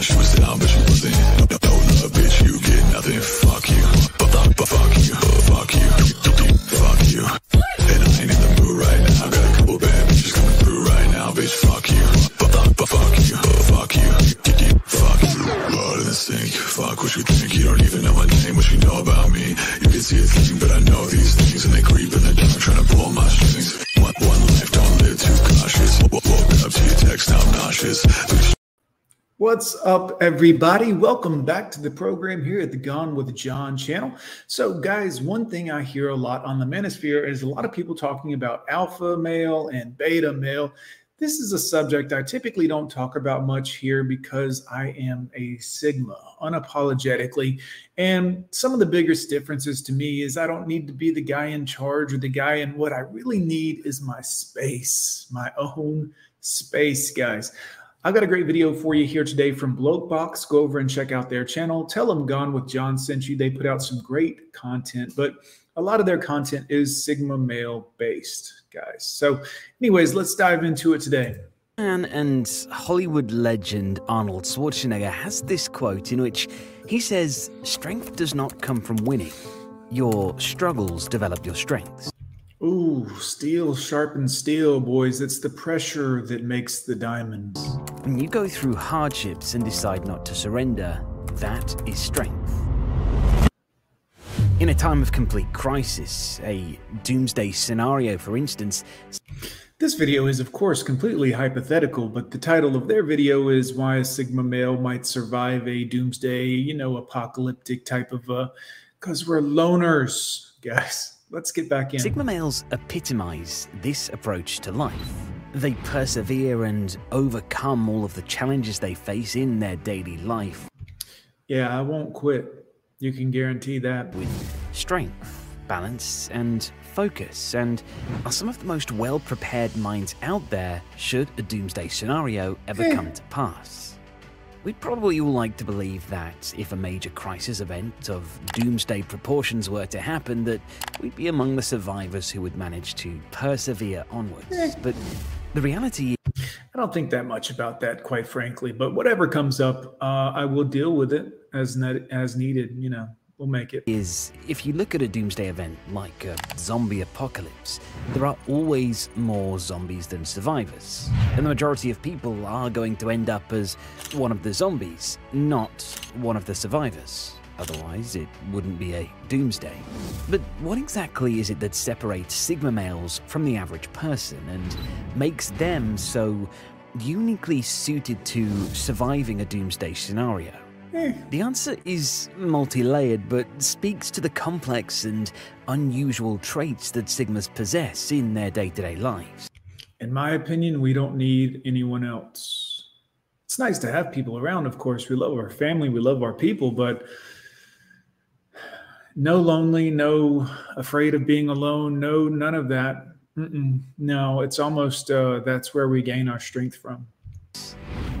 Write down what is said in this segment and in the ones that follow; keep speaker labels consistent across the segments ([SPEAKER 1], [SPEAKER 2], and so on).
[SPEAKER 1] She was
[SPEAKER 2] What's up, everybody? Welcome back to the program here at the Gone with John channel. So, guys, one thing I hear a lot on the manosphere is a lot of people talking about alpha male and beta male. This is a subject I typically don't talk about much here because I am a Sigma unapologetically. And some of the biggest differences to me is I don't need to be the guy in charge or the guy in what I really need is my space, my own space, guys. I've got a great video for you here today from Blokebox. Go over and check out their channel. Tell them Gone with John sent you. They put out some great content, but a lot of their content is Sigma male based, guys. So, anyways, let's dive into it today.
[SPEAKER 3] Man and Hollywood legend Arnold Schwarzenegger has this quote in which he says, Strength does not come from winning. Your struggles develop your strengths.
[SPEAKER 2] Ooh, steel sharpens steel, boys. It's the pressure that makes the diamonds.
[SPEAKER 3] When you go through hardships and decide not to surrender, that is strength. In a time of complete crisis, a doomsday scenario, for instance,
[SPEAKER 2] this video is, of course, completely hypothetical, but the title of their video is Why a Sigma Male Might Survive a Doomsday, you know, apocalyptic type of, uh, because we're loners, guys let's get back in.
[SPEAKER 3] Sigma males epitomize this approach to life. They persevere and overcome all of the challenges they face in their daily life.
[SPEAKER 2] Yeah, I won't quit. You can guarantee that.
[SPEAKER 3] With strength, balance, and focus, and are some of the most well prepared minds out there should a doomsday scenario ever
[SPEAKER 2] Eh.
[SPEAKER 3] come to pass. We'd probably all like to believe that if a major crisis event of doomsday proportions were to happen, that we'd be among the survivors who would manage to persevere onwards.
[SPEAKER 2] Eh.
[SPEAKER 3] But the reality
[SPEAKER 2] I don't think that much about that, quite frankly. But whatever comes up, uh, I will deal with it as ne- as needed. You know, we'll make it.
[SPEAKER 3] is if you look at a doomsday event like a zombie apocalypse, there are always more zombies than survivors. And the majority of people are going to end up as one of the zombies, not one of the survivors. Otherwise, it wouldn't be a doomsday. But what exactly is it that separates Sigma males from the average person and makes them so uniquely suited to surviving a doomsday scenario?
[SPEAKER 2] Eh,
[SPEAKER 3] The answer is multi layered, but speaks to the complex and unusual traits that Sigmas possess in their day to day lives.
[SPEAKER 2] in my opinion, we don't need anyone else. It's nice to have people around, of course. We love our family, we love our people, but no lonely, no afraid of being alone, no none of that. Mm-mm. No, it's almost uh, that's where we gain our strength from.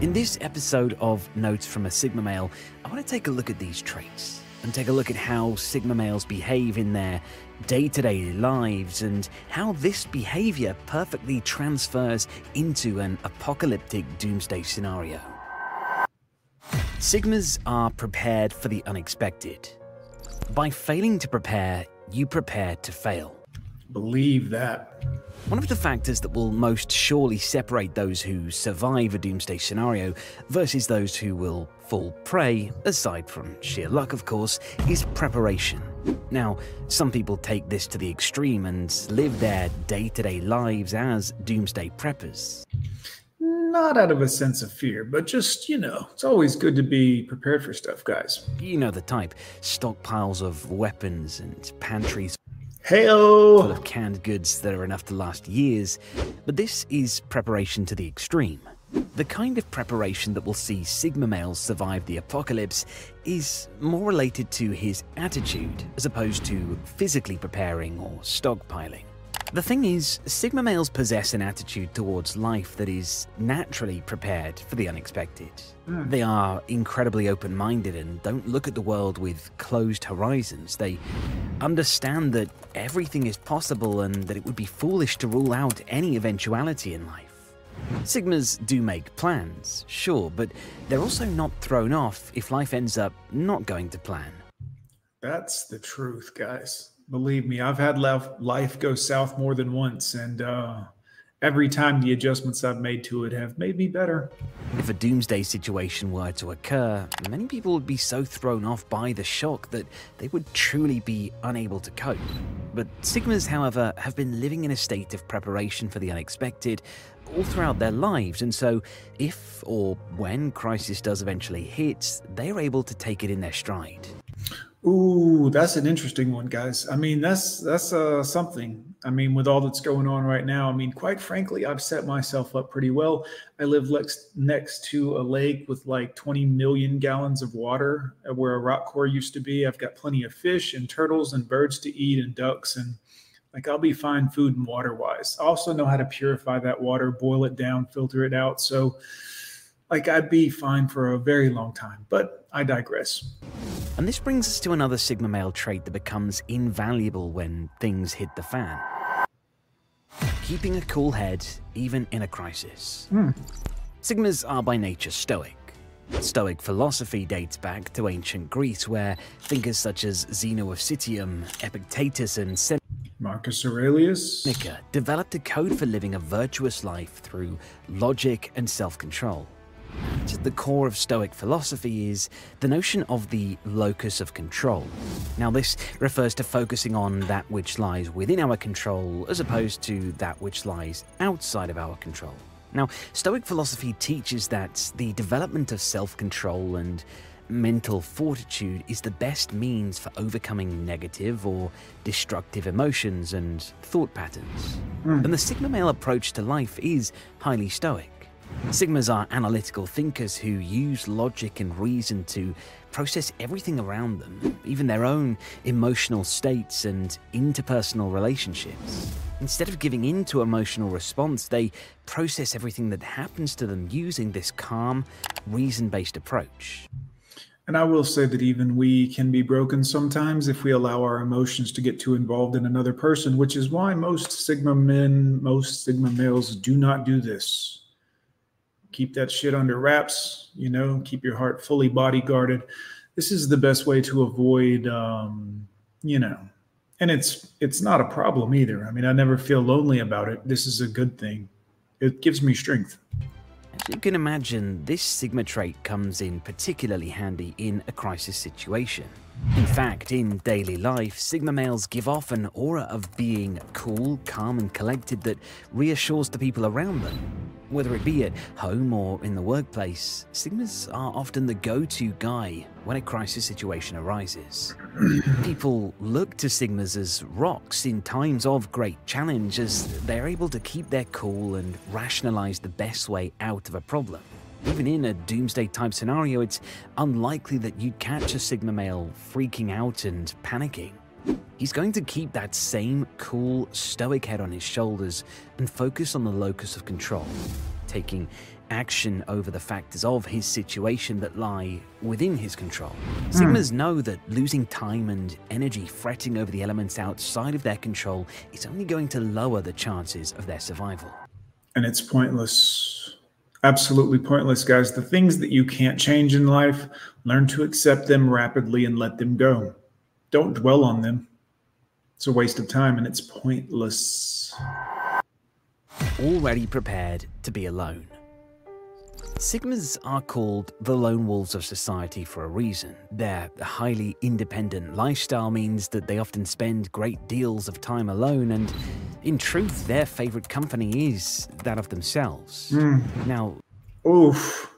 [SPEAKER 3] In this episode of Notes from a Sigma Male, I want to take a look at these traits and take a look at how Sigma males behave in their day to day lives and how this behavior perfectly transfers into an apocalyptic doomsday scenario. Sigmas are prepared for the unexpected. By failing to prepare, you prepare to fail.
[SPEAKER 2] Believe that.
[SPEAKER 3] One of the factors that will most surely separate those who survive a doomsday scenario versus those who will fall prey, aside from sheer luck, of course, is preparation. Now, some people take this to the extreme and live their day to day lives as doomsday preppers.
[SPEAKER 2] Not out of a sense of fear, but just, you know, it's always good to be prepared for stuff, guys.
[SPEAKER 3] You know the type stockpiles of weapons and pantries
[SPEAKER 2] Hey,
[SPEAKER 3] full of canned goods that are enough to last years, but this is preparation to the extreme. The kind of preparation that will see Sigma males survive the apocalypse is more related to his attitude as opposed to physically preparing or stockpiling. The thing is, Sigma males possess an attitude towards life that is naturally prepared for the unexpected. Hmm. They are incredibly open minded and don't look at the world with closed horizons. They understand that everything is possible and that it would be foolish to rule out any eventuality in life. Sigmas do make plans, sure, but they're also not thrown off if life ends up not going to plan.
[SPEAKER 2] That's the truth, guys. Believe me, I've had life go south more than once, and uh, every time the adjustments I've made to it have made me better.
[SPEAKER 3] If a doomsday situation were to occur, many people would be so thrown off by the shock that they would truly be unable to cope. But Sigmas, however, have been living in a state of preparation for the unexpected all throughout their lives, and so if or when crisis does eventually hit, they are able to take it in their stride.
[SPEAKER 2] Ooh, that's an interesting one, guys. I mean, that's that's uh, something. I mean, with all that's going on right now, I mean, quite frankly, I've set myself up pretty well. I live next next to a lake with like 20 million gallons of water, where a rock core used to be. I've got plenty of fish and turtles and birds to eat and ducks and like I'll be fine food and water wise. I also know how to purify that water, boil it down, filter it out. So like I'd be fine for a very long time, but I digress.
[SPEAKER 3] And this brings us to another Sigma male trait that becomes invaluable when things hit the fan. Keeping a cool head, even in a crisis.
[SPEAKER 2] Hmm.
[SPEAKER 3] Sigmas are by nature stoic. Stoic philosophy dates back to ancient Greece, where thinkers such as Zeno of Citium, Epictetus, and Seneca
[SPEAKER 2] Marcus Aurelius
[SPEAKER 3] developed a code for living a virtuous life through logic and self control. At the core of Stoic philosophy is the notion of the locus of control. Now, this refers to focusing on that which lies within our control as opposed to that which lies outside of our control. Now, Stoic philosophy teaches that the development of self control and mental fortitude is the best means for overcoming negative or destructive emotions and thought patterns. Mm. And the Sigma male approach to life is highly stoic. Sigmas are analytical thinkers who use logic and reason to process everything around them, even their own emotional states and interpersonal relationships. Instead of giving in to emotional response, they process everything that happens to them using this calm, reason based approach.
[SPEAKER 2] And I will say that even we can be broken sometimes if we allow our emotions to get too involved in another person, which is why most Sigma men, most Sigma males do not do this keep that shit under wraps, you know, keep your heart fully bodyguarded. This is the best way to avoid, um, you know, and it's it's not a problem either. I mean, I never feel lonely about it. This is a good thing. It gives me strength.
[SPEAKER 3] As you can imagine, this Sigma trait comes in particularly handy in a crisis situation. In fact, in daily life, Sigma males give off an aura of being cool, calm, and collected that reassures the people around them. Whether it be at home or in the workplace, Sigmas are often the go to guy when a crisis situation arises. People look to Sigmas as rocks in times of great challenge as they're able to keep their cool and rationalize the best way out of a problem. Even in a doomsday type scenario, it's unlikely that you'd catch a Sigma male freaking out and panicking. He's going to keep that same cool, stoic head on his shoulders and focus on the locus of control, taking action over the factors of his situation that lie within his control. Mm. Sigmas know that losing time and energy fretting over the elements outside of their control is only going to lower the chances of their survival.
[SPEAKER 2] And it's pointless absolutely pointless, guys. The things that you can't change in life, learn to accept them rapidly and let them go. Don't dwell on them. It's a waste of time and it's pointless.
[SPEAKER 3] Already prepared to be alone. Sigmas are called the lone wolves of society for a reason. Their highly independent lifestyle means that they often spend great deals of time alone, and in truth, their favorite company is that of themselves.
[SPEAKER 2] Mm.
[SPEAKER 3] Now,
[SPEAKER 2] oof,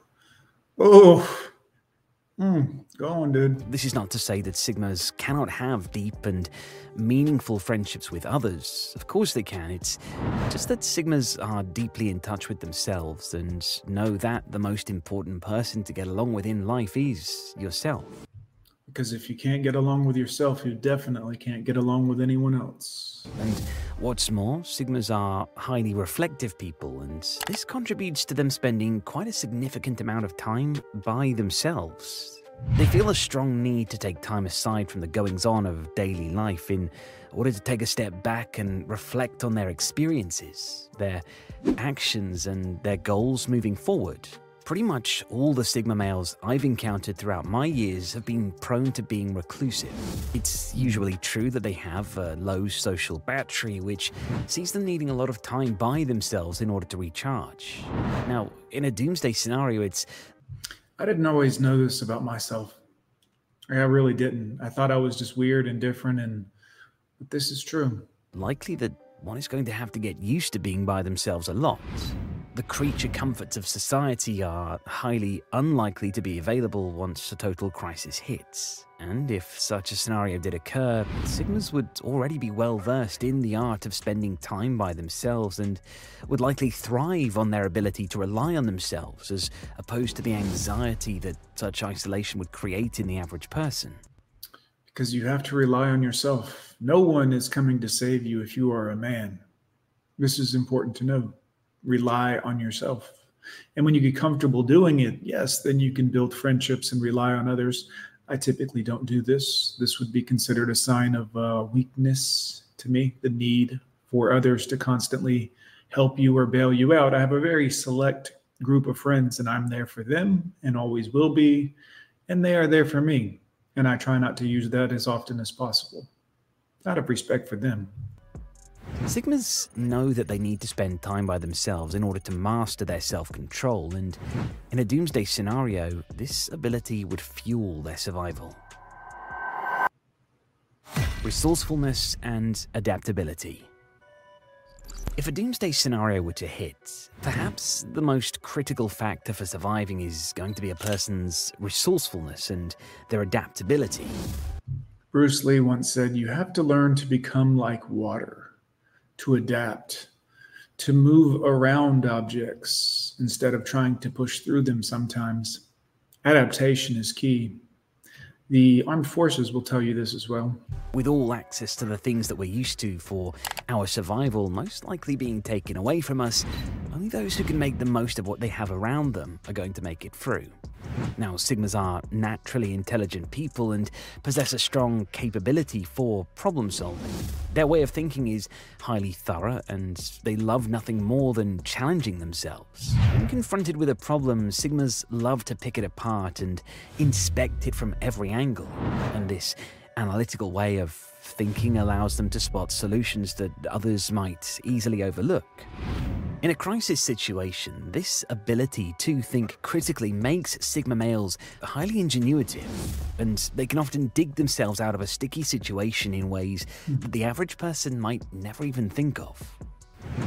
[SPEAKER 2] oof. Mm, go on, dude.
[SPEAKER 3] This is not to say that Sigmas cannot have deep and meaningful friendships with others. Of course they can. It's just that Sigmas are deeply in touch with themselves and know that the most important person to get along with in life is yourself.
[SPEAKER 2] Because if you can't get along with yourself, you definitely can't get along with anyone else.
[SPEAKER 3] And what's more, Sigmas are highly reflective people, and this contributes to them spending quite a significant amount of time by themselves. They feel a strong need to take time aside from the goings on of daily life in order to take a step back and reflect on their experiences, their actions, and their goals moving forward. Pretty much all the Sigma males I've encountered throughout my years have been prone to being reclusive. It's usually true that they have a low social battery, which sees them needing a lot of time by themselves in order to recharge. Now, in a doomsday scenario, it's
[SPEAKER 2] I didn't always know this about myself. I really didn't. I thought I was just weird and different, and but this is true.
[SPEAKER 3] likely that one is going to have to get used to being by themselves a lot. The creature comforts of society are highly unlikely to be available once a total crisis hits. And if such a scenario did occur, Sigmas would already be well versed in the art of spending time by themselves and would likely thrive on their ability to rely on themselves as opposed to the anxiety that such isolation would create in the average person.
[SPEAKER 2] Because you have to rely on yourself. No one is coming to save you if you are a man. This is important to know. Rely on yourself. And when you get comfortable doing it, yes, then you can build friendships and rely on others. I typically don't do this. This would be considered a sign of uh, weakness to me, the need for others to constantly help you or bail you out. I have a very select group of friends, and I'm there for them and always will be. And they are there for me. And I try not to use that as often as possible, out of respect for them.
[SPEAKER 3] Sigmas know that they need to spend time by themselves in order to master their self control, and in a doomsday scenario, this ability would fuel their survival. Resourcefulness and adaptability. If a doomsday scenario were to hit, perhaps the most critical factor for surviving is going to be a person's resourcefulness and their adaptability.
[SPEAKER 2] Bruce Lee once said, You have to learn to become like water, to adapt, to move around objects instead of trying to push through them sometimes. Adaptation is key. The armed forces will tell you this as well.
[SPEAKER 3] With all access to the things that we're used to for our survival most likely being taken away from us, only those who can make the most of what they have around them are going to make it through. Now, Sigmas are naturally intelligent people and possess a strong capability for problem solving. Their way of thinking is highly thorough and they love nothing more than challenging themselves. When confronted with a problem, Sigmas love to pick it apart and inspect it from every angle. And this analytical way of thinking allows them to spot solutions that others might easily overlook. In a crisis situation, this ability to think critically makes Sigma males highly ingenuitive, and they can often dig themselves out of a sticky situation in ways that the average person might never even think of.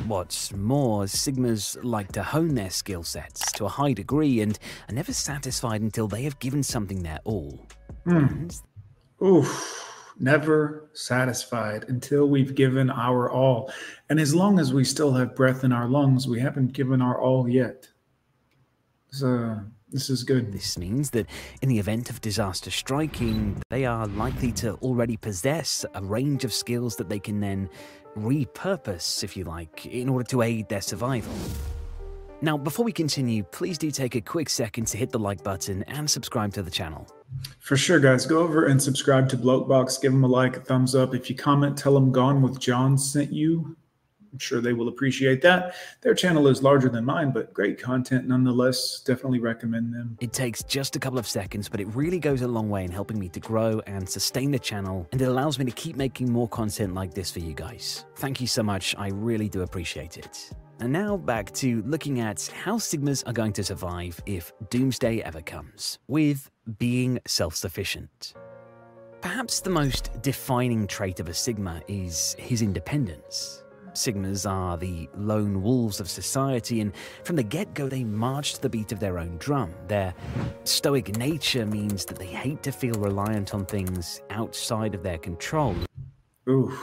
[SPEAKER 3] What's more, Sigmas like to hone their skill sets to a high degree and are never satisfied until they have given something their all. Hmm. And
[SPEAKER 2] Oof, never satisfied until we've given our all. And as long as we still have breath in our lungs, we haven't given our all yet. So this is good.
[SPEAKER 3] This means that in the event of disaster striking, they are likely to already possess a range of skills that they can then repurpose, if you like, in order to aid their survival. Now, before we continue, please do take a quick second to hit the like button and subscribe to the channel.
[SPEAKER 2] For sure, guys. Go over and subscribe to Blokebox. Give them a like, a thumbs up. If you comment, tell them Gone with John sent you. I'm sure they will appreciate that. Their channel is larger than mine, but great content nonetheless. Definitely recommend them.
[SPEAKER 3] It takes just a couple of seconds, but it really goes a long way in helping me to grow and sustain the channel, and it allows me to keep making more content like this for you guys. Thank you so much, I really do appreciate it. And now back to looking at how Sigmas are going to survive if Doomsday ever comes, with being self sufficient. Perhaps the most defining trait of a Sigma is his independence. Sigmas are the lone wolves of society, and from the get go, they march to the beat of their own drum. Their stoic nature means that they hate to feel reliant on things outside of their control.
[SPEAKER 2] Ooh,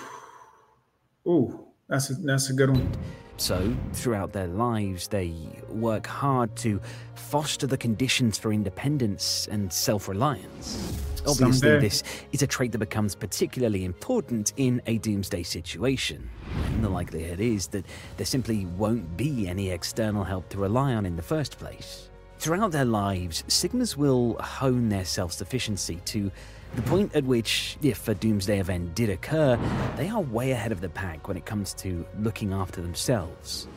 [SPEAKER 2] ooh, that's a, that's a good one.
[SPEAKER 3] So, throughout their lives, they work hard to foster the conditions for independence and self reliance. Obviously,
[SPEAKER 2] Someday.
[SPEAKER 3] this is a trait that becomes particularly important in a doomsday situation. And the likelihood is that there simply won't be any external help to rely on in the first place. Throughout their lives, Sigmas will hone their self sufficiency to the point at which, if a doomsday event did occur, they are way ahead of the pack when it comes to looking after themselves.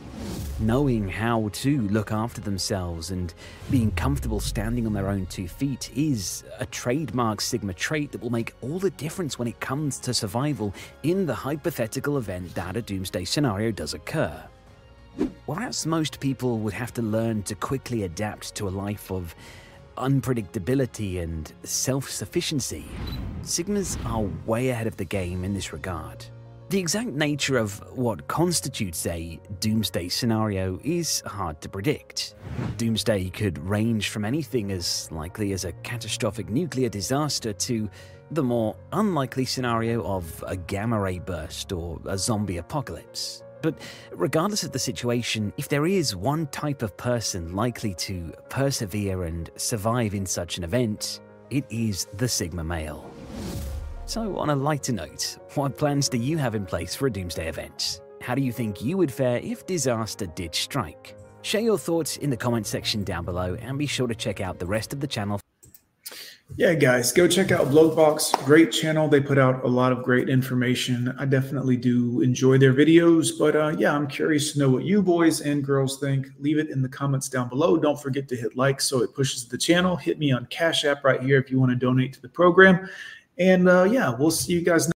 [SPEAKER 3] Knowing how to look after themselves and being comfortable standing on their own two feet is a trademark Sigma trait that will make all the difference when it comes to survival in the hypothetical event that a doomsday scenario does occur. Whereas most people would have to learn to quickly adapt to a life of unpredictability and self sufficiency, Sigmas are way ahead of the game in this regard. The exact nature of what constitutes a doomsday scenario is hard to predict. Doomsday could range from anything as likely as a catastrophic nuclear disaster to the more unlikely scenario of a gamma ray burst or a zombie apocalypse. But regardless of the situation, if there is one type of person likely to persevere and survive in such an event, it is the Sigma male. So, on a lighter note, what plans do you have in place for a doomsday event? How do you think you would fare if disaster did strike? Share your thoughts in the comment section down below and be sure to check out the rest of the channel.
[SPEAKER 2] Yeah, guys, go check out Blokebox. Great channel. They put out a lot of great information. I definitely do enjoy their videos. But uh, yeah, I'm curious to know what you boys and girls think. Leave it in the comments down below. Don't forget to hit like so it pushes the channel. Hit me on Cash App right here if you want to donate to the program. And uh, yeah, we'll see you guys.